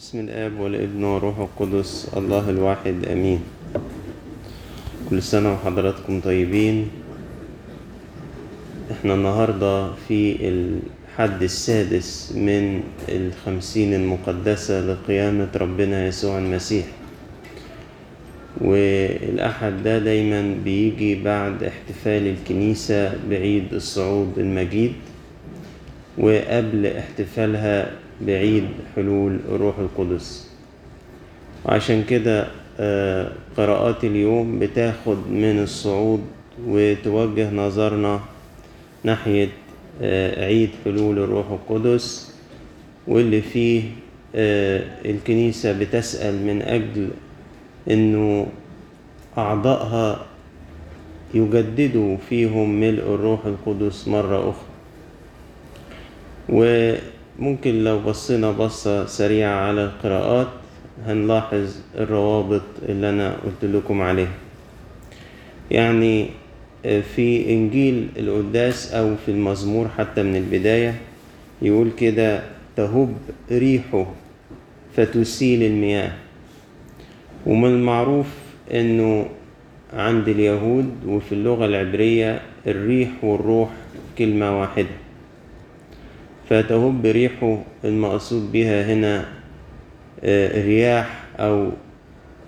بسم الآب والابن والروح القدس الله الواحد أمين. كل سنة وحضراتكم طيبين. إحنا النهاردة في الحد السادس من الخمسين المقدسة لقيامة ربنا يسوع المسيح. والأحد ده دايما بيجي بعد احتفال الكنيسة بعيد الصعود المجيد. وقبل احتفالها بعيد حلول الروح القدس. وعشان كده آه، قراءات اليوم بتاخد من الصعود وتوجه نظرنا ناحية آه، عيد حلول الروح القدس واللي فيه آه، الكنيسة بتسأل من أجل إنه أعضائها يجددوا فيهم ملء الروح القدس مرة أخرى. وممكن لو بصينا بصة سريعة على القراءات هنلاحظ الروابط اللي أنا قلت لكم عليها. يعني في إنجيل القداس أو في المزمور حتى من البداية يقول كده تهب ريحه فتسيل المياه. ومن المعروف إنه عند اليهود وفي اللغة العبرية الريح والروح كلمة واحدة. فتهب ريحه المقصود بها هنا آه، رياح أو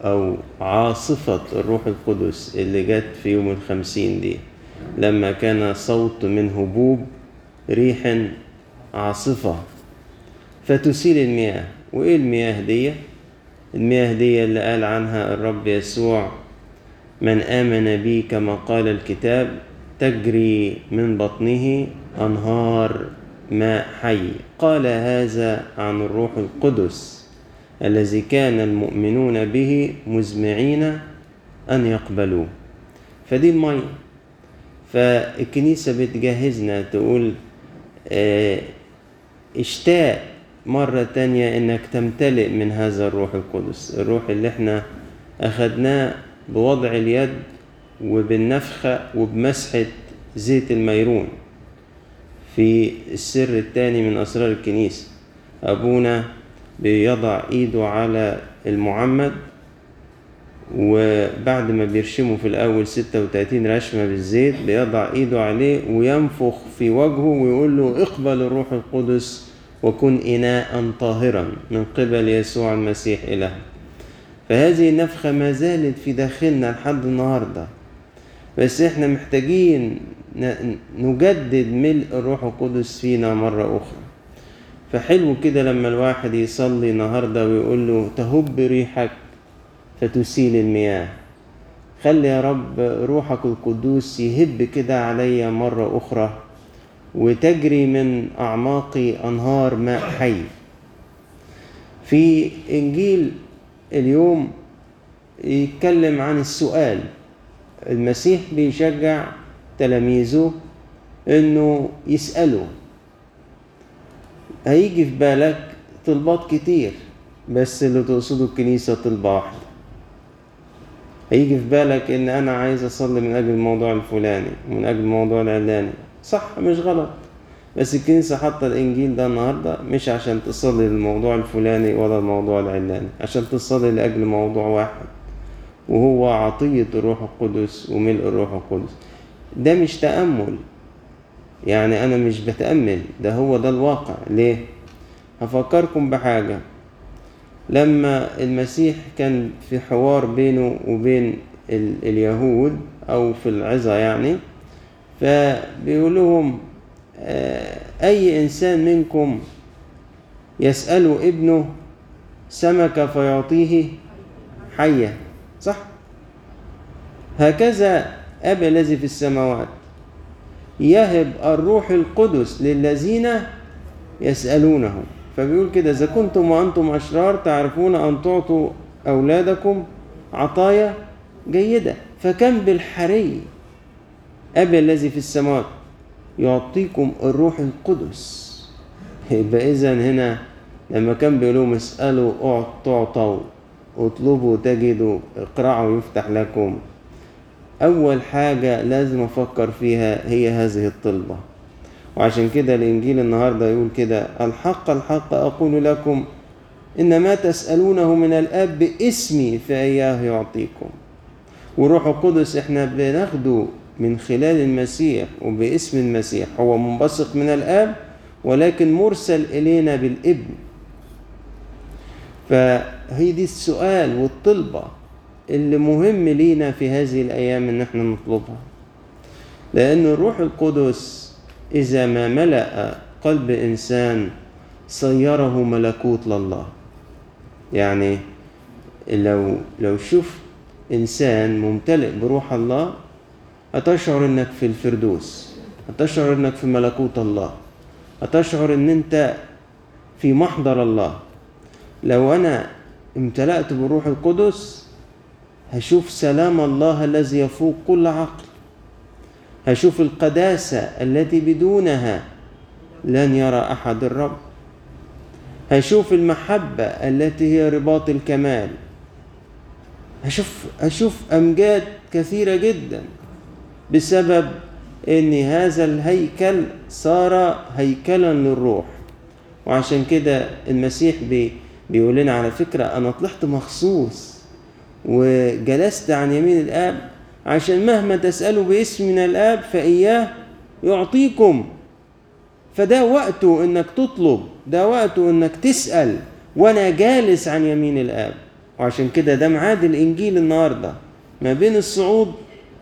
أو عاصفة الروح القدس اللي جت في يوم الخمسين دي. لما كان صوت من هبوب ريح عاصفة. فتسيل المياه. وإيه المياه دي؟ المياه دي اللي قال عنها الرب يسوع من آمن بي كما قال الكتاب تجري من بطنه أنهار ماء حي. قال هذا عن الروح القدس الذي كان المؤمنون به مزمعين أن يقبلوه. فدي المية فالكنيسة بتجهزنا تقول آه، اشتاق مرة تانية إنك تمتلئ من هذا الروح القدس الروح اللي إحنا أخدناه بوضع اليد وبالنفخة وبمسحة زيت الميرون. في السر الثاني من أسرار الكنيسة أبونا بيضع إيده على المعمد وبعد ما بيرشمه في الأول 36 رشمة بالزيت بيضع إيده عليه وينفخ في وجهه ويقول له اقبل الروح القدس وكن إناء طاهرا من قبل يسوع المسيح إله فهذه النفخة ما زالت في داخلنا لحد النهارده. بس إحنا محتاجين نجدد ملء الروح القدس فينا مرة أخرى. فحلو كده لما الواحد يصلي النهاردة ويقول له تهب ريحك فتسيل المياه. خلي يا رب روحك القدوس يهب كده عليا مرة أخرى وتجري من أعماقي أنهار ماء حي. في إنجيل اليوم يتكلم عن السؤال المسيح بيشجع تلاميذه إنه يسألوا. هيجي في بالك طلبات كتير بس اللي تقصده الكنيسة طلبة واحدة. هيجي في بالك إن أنا عايز أصلي من أجل الموضوع الفلاني ومن أجل الموضوع العلاني. صح مش غلط. بس الكنيسة حاطة الإنجيل ده النهاردة مش عشان تصلي للموضوع الفلاني ولا الموضوع العلاني عشان تصلي لأجل موضوع واحد. وهو عطية الروح القدس وملء الروح القدس. ده مش تأمل. يعني أنا مش بتأمل. ده هو ده الواقع. ليه؟ هفكركم بحاجة. لما المسيح كان في حوار بينه وبين ال- اليهود أو في العظة يعني فبيقول لهم آه، أي إنسان منكم يسأل ابنه سمك فيعطيه حية؟ هكذا أبي الذي في السماوات. يهب الروح القدس للذين يسألونه فبيقول كده إذا كنتم وأنتم أشرار تعرفون أن تعطوا أولادكم عطايا جيدة. فكم بالحري. أبي الذي في السماوات يعطيكم الروح القدس. يبقى إذا هنا لما كان بيقول لهم اسألوا تعطوا اطلبوا تجدوا اقرعوا يفتح لكم. أول حاجة لازم أفكر فيها هي هذه الطلبة. وعشان كده الإنجيل النهاردة يقول كده الحق الحق أقول لكم إن ما تسألونه من الآب باسمي فإياه يعطيكم. وروح القدس إحنا بناخده من خلال المسيح وباسم المسيح. هو منبثق من الآب ولكن مرسل إلينا بالابن. فهي دي السؤال والطلبة. اللي مهم لينا في هذه الأيام إن إحنا نطلبها. لأن الروح القدس إذا ما ملأ قلب إنسان صيره ملكوت لله. يعني لو لو شفت إنسان ممتلئ بروح الله هتشعر إنك في الفردوس هتشعر إنك في ملكوت الله هتشعر إن أنت في محضر الله. لو أنا امتلأت بالروح القدس هشوف سلام الله الذي يفوق كل عقل. هشوف القداسة التي بدونها لن يرى أحد الرب. هشوف المحبة التي هي رباط الكمال. هشوف هشوف أمجاد كثيرة جدا بسبب إن هذا الهيكل صار هيكلا للروح. وعشان كده المسيح بي بيقول لنا على فكرة أنا طلعت مخصوص. وجلست عن يمين الآب عشان مهما تسألوا باسم من الآب فإياه يعطيكم فده وقته إنك تطلب ده وقته إنك تسأل وأنا جالس عن يمين الآب وعشان كده ده ميعاد الإنجيل النهاردة ما بين الصعود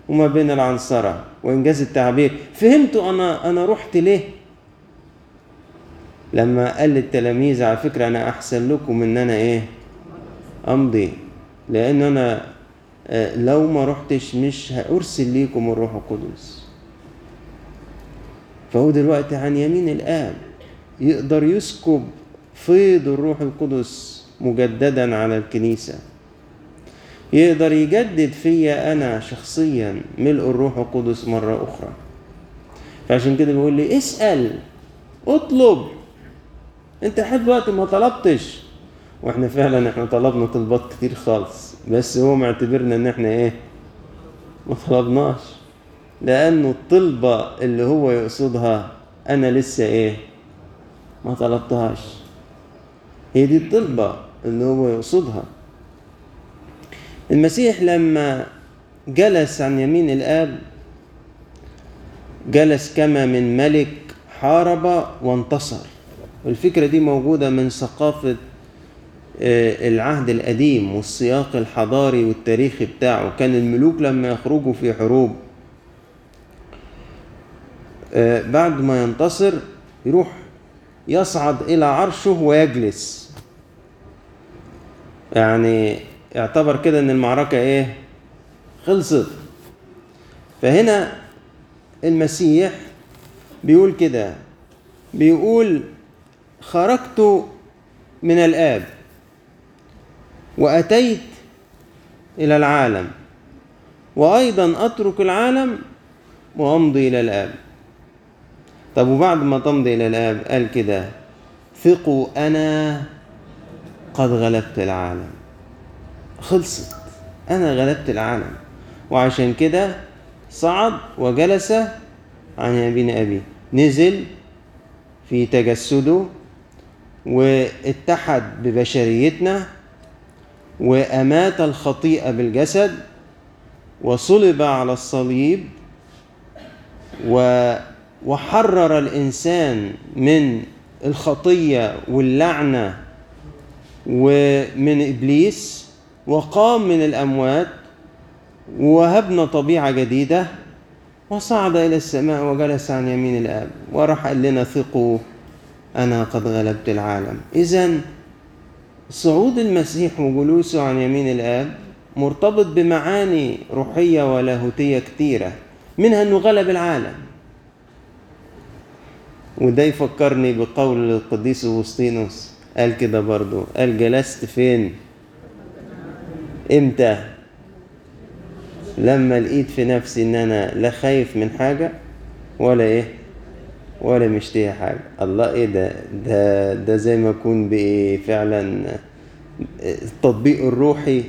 وما بين العنصرة وإنجاز التعبير فهمتوا أنا أنا رحت ليه؟ لما قال للتلاميذ على فكرة أنا أحسن لكم إن أنا إيه؟ أمضي لأن أنا لو ما رحتش مش هأرسل ليكم الروح القدس. فهو دلوقتي عن يمين الآب يقدر يسكب فيض الروح القدس مجددا على الكنيسة. يقدر يجدد فيا أنا شخصيا ملء الروح القدس مرة أخرى. فعشان كده بيقول لي اسأل اطلب. انت لحد دلوقتي ما طلبتش. وإحنا فعلا إحنا طلبنا طلبات كتير خالص. بس هو معتبرنا إن إحنا إيه؟ ما طلبناش. لأنه الطلبة اللي هو يقصدها أنا لسه إيه؟ ما طلبتهاش. هي دي الطلبة اللي هو يقصدها. المسيح لما جلس عن يمين الآب جلس كما من ملك حارب وانتصر. والفكرة دي موجودة من ثقافة العهد القديم والسياق الحضاري والتاريخي بتاعه. كان الملوك لما يخرجوا في حروب بعد ما ينتصر يروح يصعد إلى عرشه ويجلس. يعني يعتبر كده إن المعركة إيه؟ خلصت. فهنا المسيح بيقول كده بيقول خرجت من الآب. وأتيت إلى العالم وأيضا أترك العالم وأمضي إلى الآب. طب وبعد ما تمضي إلى الآب قال كده ثقوا أنا قد غلبت العالم. خلصت أنا غلبت العالم. وعشان كده صعد وجلس عن يمين أبيه نزل في تجسده واتحد ببشريتنا وأمات الخطيئة بالجسد وصلب على الصليب وحرر الإنسان من الخطية واللعنة ومن إبليس وقام من الأموات ووهبنا طبيعة جديدة وصعد إلى السماء وجلس عن يمين الآب وراح قال لنا ثقوا أنا قد غلبت العالم. إذا صعود المسيح وجلوسه عن يمين الآب مرتبط بمعاني روحية ولاهوتية كتيرة منها أنه غلب العالم. وده يفكرني بقول القديس أغسطينوس قال كده برضو قال جلست فين؟ إمتى؟ لما لقيت في نفسي إن أنا لا خايف من حاجة ولا إيه؟ ولا مشتهي حاجة. الله إيه ده؟ ده ده زي ما اكون بإيه فعلا التطبيق الروحي.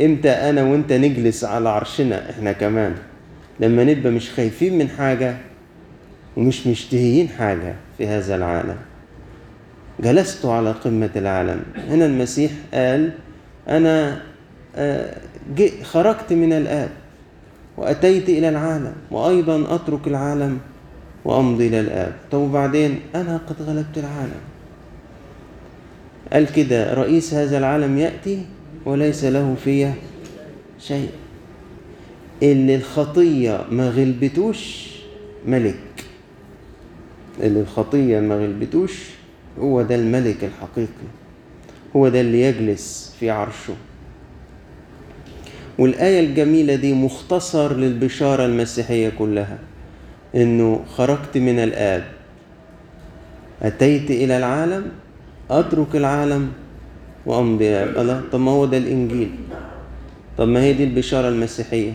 إمتى أنا وإنت نجلس على عرشنا إحنا كمان؟ لما نبقى مش خايفين من حاجة ومش مشتهيين حاجة في هذا العالم. جلست على قمة العالم. هنا المسيح قال أنا خرجت من الآب وأتيت إلى العالم وأيضا أترك العالم. وأمضي إلى الآب. طب وبعدين؟ أنا قد غلبت العالم. قال كده رئيس هذا العالم يأتي وليس له فيه شيء. اللي الخطية ما غلبتوش ملك. اللي الخطية ما غلبتوش هو ده الملك الحقيقي. هو ده اللي يجلس في عرشه. والآية الجميلة دي مختصر للبشارة المسيحية كلها. إنه خرجت من الآب. أتيت إلى العالم أترك العالم وأمضي الله طب ما هو ده الإنجيل؟ طب ما هي دي البشارة المسيحية؟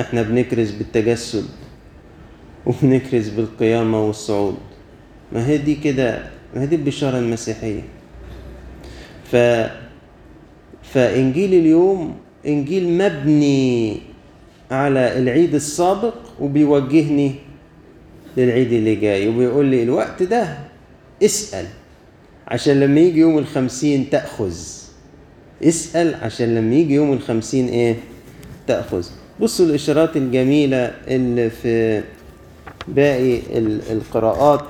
إحنا بنكرز بالتجسد وبنكرز بالقيامة والصعود. ما هي دي كده؟ ما هي دي البشارة المسيحية. ف فإنجيل اليوم إنجيل مبني على العيد السابق وبيوجهني للعيد اللي جاي وبيقول لي الوقت ده اسأل. عشان لما يجي يوم الخمسين تأخذ. اسأل عشان لما يجي يوم الخمسين إيه؟ تأخذ. بصوا الإشارات الجميلة اللي في باقي القراءات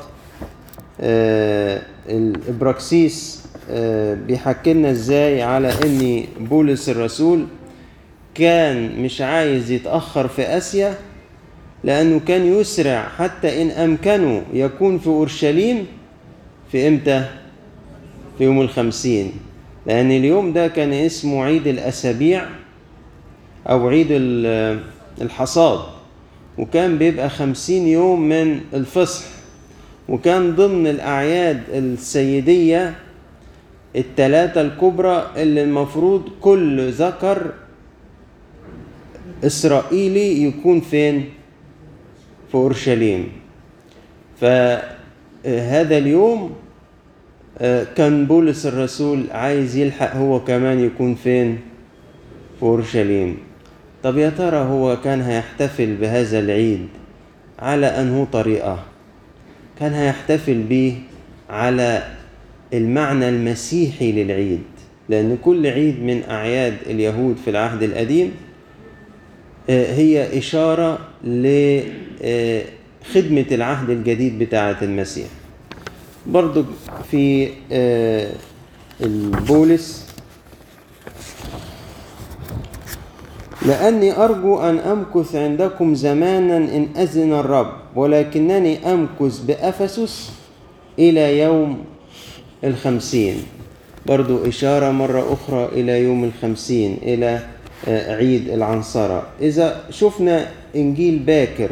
آه الإبراكسيس آه بيحكي لنا إزاي على ان بولس الرسول كان مش عايز يتأخر في آسيا لأنه كان يسرع حتى إن أمكنه يكون في أورشليم في إمتى؟ في يوم الخمسين لأن اليوم ده كان اسمه عيد الأسابيع أو عيد الحصاد وكان بيبقى خمسين يوم من الفصح وكان ضمن الأعياد السيدية التلاتة الكبرى اللي المفروض كل ذكر إسرائيلي يكون فين؟ في أورشليم. فهذا اليوم كان بولس الرسول عايز يلحق هو كمان يكون فين؟ في أورشليم. طب يا ترى هو كان هيحتفل بهذا العيد على أنه طريقة؟ كان هيحتفل به على المعنى المسيحي للعيد. لأن كل عيد من أعياد اليهود في العهد القديم هي إشارة لخدمة العهد الجديد بتاعة المسيح. برضو في البولس. لأني أرجو أن أمكث عندكم زمانا إن أذن الرب ولكنني أمكث بأفسس إلى يوم الخمسين. برضو إشارة مرة أخرى إلى يوم الخمسين إلى عيد العنصرة. إذا شفنا إنجيل باكر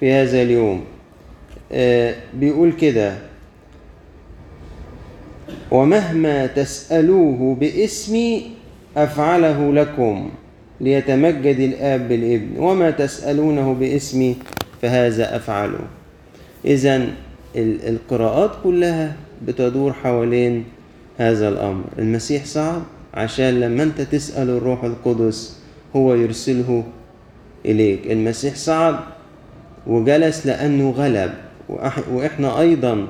في هذا اليوم بيقول كده ومهما تسألوه باسمي أفعله لكم ليتمجد الآب بالابن وما تسألونه باسمي فهذا أفعله. إذا القراءات كلها بتدور حوالين هذا الأمر. المسيح صعد عشان لما أنت تسأل الروح القدس هو يرسله إليك. المسيح صعد وجلس لأنه غلب. وإحنا أيضا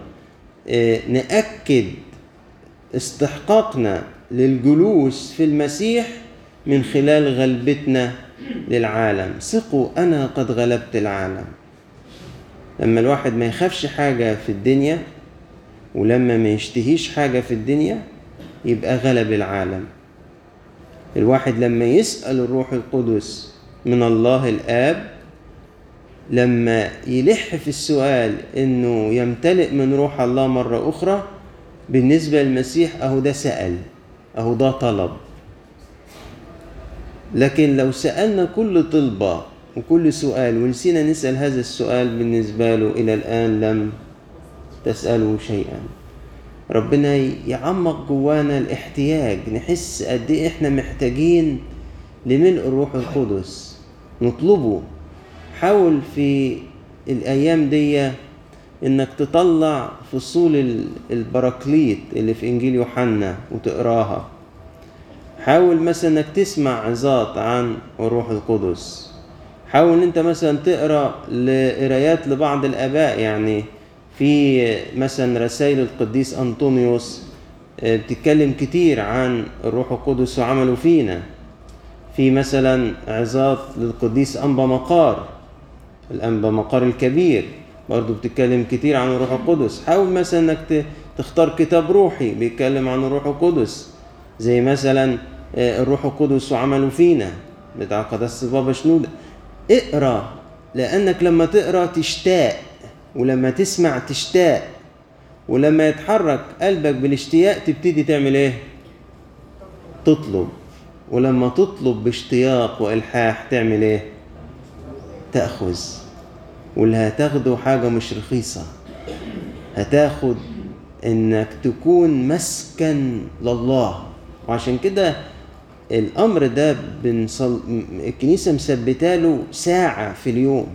نأكد استحقاقنا للجلوس في المسيح من خلال غلبتنا للعالم. ثقوا أنا قد غلبت العالم. لما الواحد ما يخافش حاجة في الدنيا ولما ما يشتهيش حاجة في الدنيا يبقى غلب العالم. الواحد لما يسأل الروح القدس من الله الآب لما يلح في السؤال إنه يمتلئ من روح الله مرة أخرى بالنسبة للمسيح أهو ده سأل أهو ده طلب. لكن لو سألنا كل طلبة وكل سؤال ونسينا نسأل هذا السؤال بالنسبة له إلى الآن لم تسأله شيئا. ربنا يعمق جوانا الاحتياج نحس قد إيه إحنا محتاجين لملء الروح القدس نطلبه. حاول في الأيام دي إنك تطلع فصول البراكليت اللي في إنجيل يوحنا وتقراها. حاول مثلا إنك تسمع عظات عن الروح القدس. حاول أنت مثلا تقرأ لقرايات لبعض الآباء يعني في مثلا رسائل القديس أنطونيوس آه، بتتكلم كتير عن الروح القدس وعمله فينا. في مثلا عظات للقديس أنبا مقار الأنبا مقار الكبير برضو بتتكلم كتير عن الروح القدس. حاول مثلا إنك تختار كتاب روحي بيتكلم عن الروح القدس زي مثلا آه، الروح القدس وعمله فينا بتاع قداسة بابا شنودة. اقرأ لأنك لما تقرأ تشتاق. ولما تسمع تشتاق ولما يتحرك قلبك بالاشتياق تبتدي تعمل إيه؟ تطلب. ولما تطلب باشتياق وإلحاح تعمل إيه؟ تأخذ. واللي هتاخده حاجة مش رخيصة. هتاخد إنك تكون مسكن لله. وعشان كده الأمر ده بنصل... الكنيسة مثبتة له ساعة في اليوم.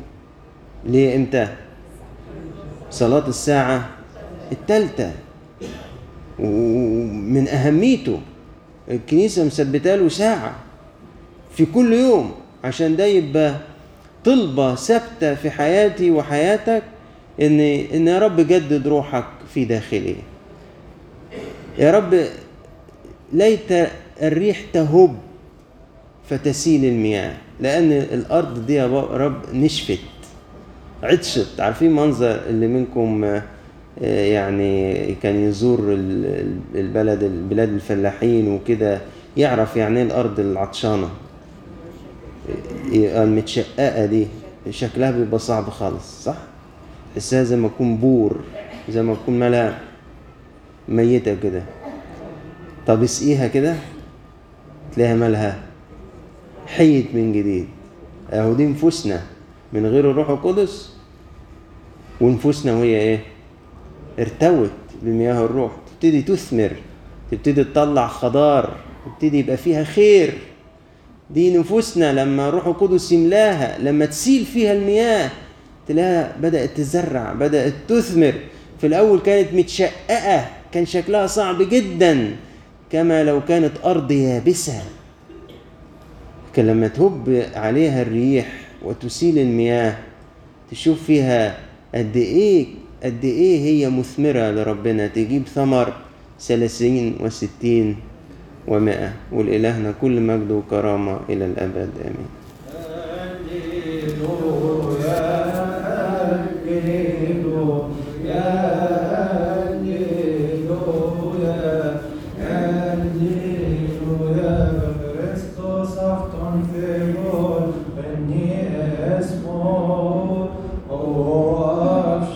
ليه إمتى؟ صلاة الساعة الثالثة. ومن أهميته الكنيسة مثبتة له ساعة في كل يوم عشان ده يبقى طلبة ثابتة في حياتي وحياتك ان إن يا رب جدد روحك في داخلي. يا رب ليت الريح تهب فتسيل المياه لأن الأرض دي يا رب نشفت. عطشت عارفين منظر اللي منكم آه، يعني كان يزور ال- البلد البلاد الفلاحين وكده يعرف يعني إيه الأرض العطشانة؟ آه، المتشققة دي؟ شكلها بيبقى صعب خالص صح؟ تحسها زي ما تكون بور زي ما تكون ملا ميتة كده. طب اسقيها كده تلاقيها مالها حيت من جديد. أهو دي نفوسنا من غير الروح القدس ونفوسنا وهي إيه؟ ارتوت بمياه الروح. تبتدي تثمر تبتدي تطلع خضار تبتدي يبقى فيها خير. دي نفوسنا لما الروح القدس يملاها لما تسيل فيها المياه تلاقيها بدأت تزرع بدأت تثمر. في الأول كانت متشققة كان شكلها صعب جدا. كما لو كانت أرض يابسة. لكن لما تهب عليها الريح وتسيل المياه تشوف فيها قد إيه قد إيه هي مثمرة لربنا؟ تجيب ثمر ثلاثين وستين ومائة ولإلهنا كل مجد وكرامة إلى الأبد. آمين.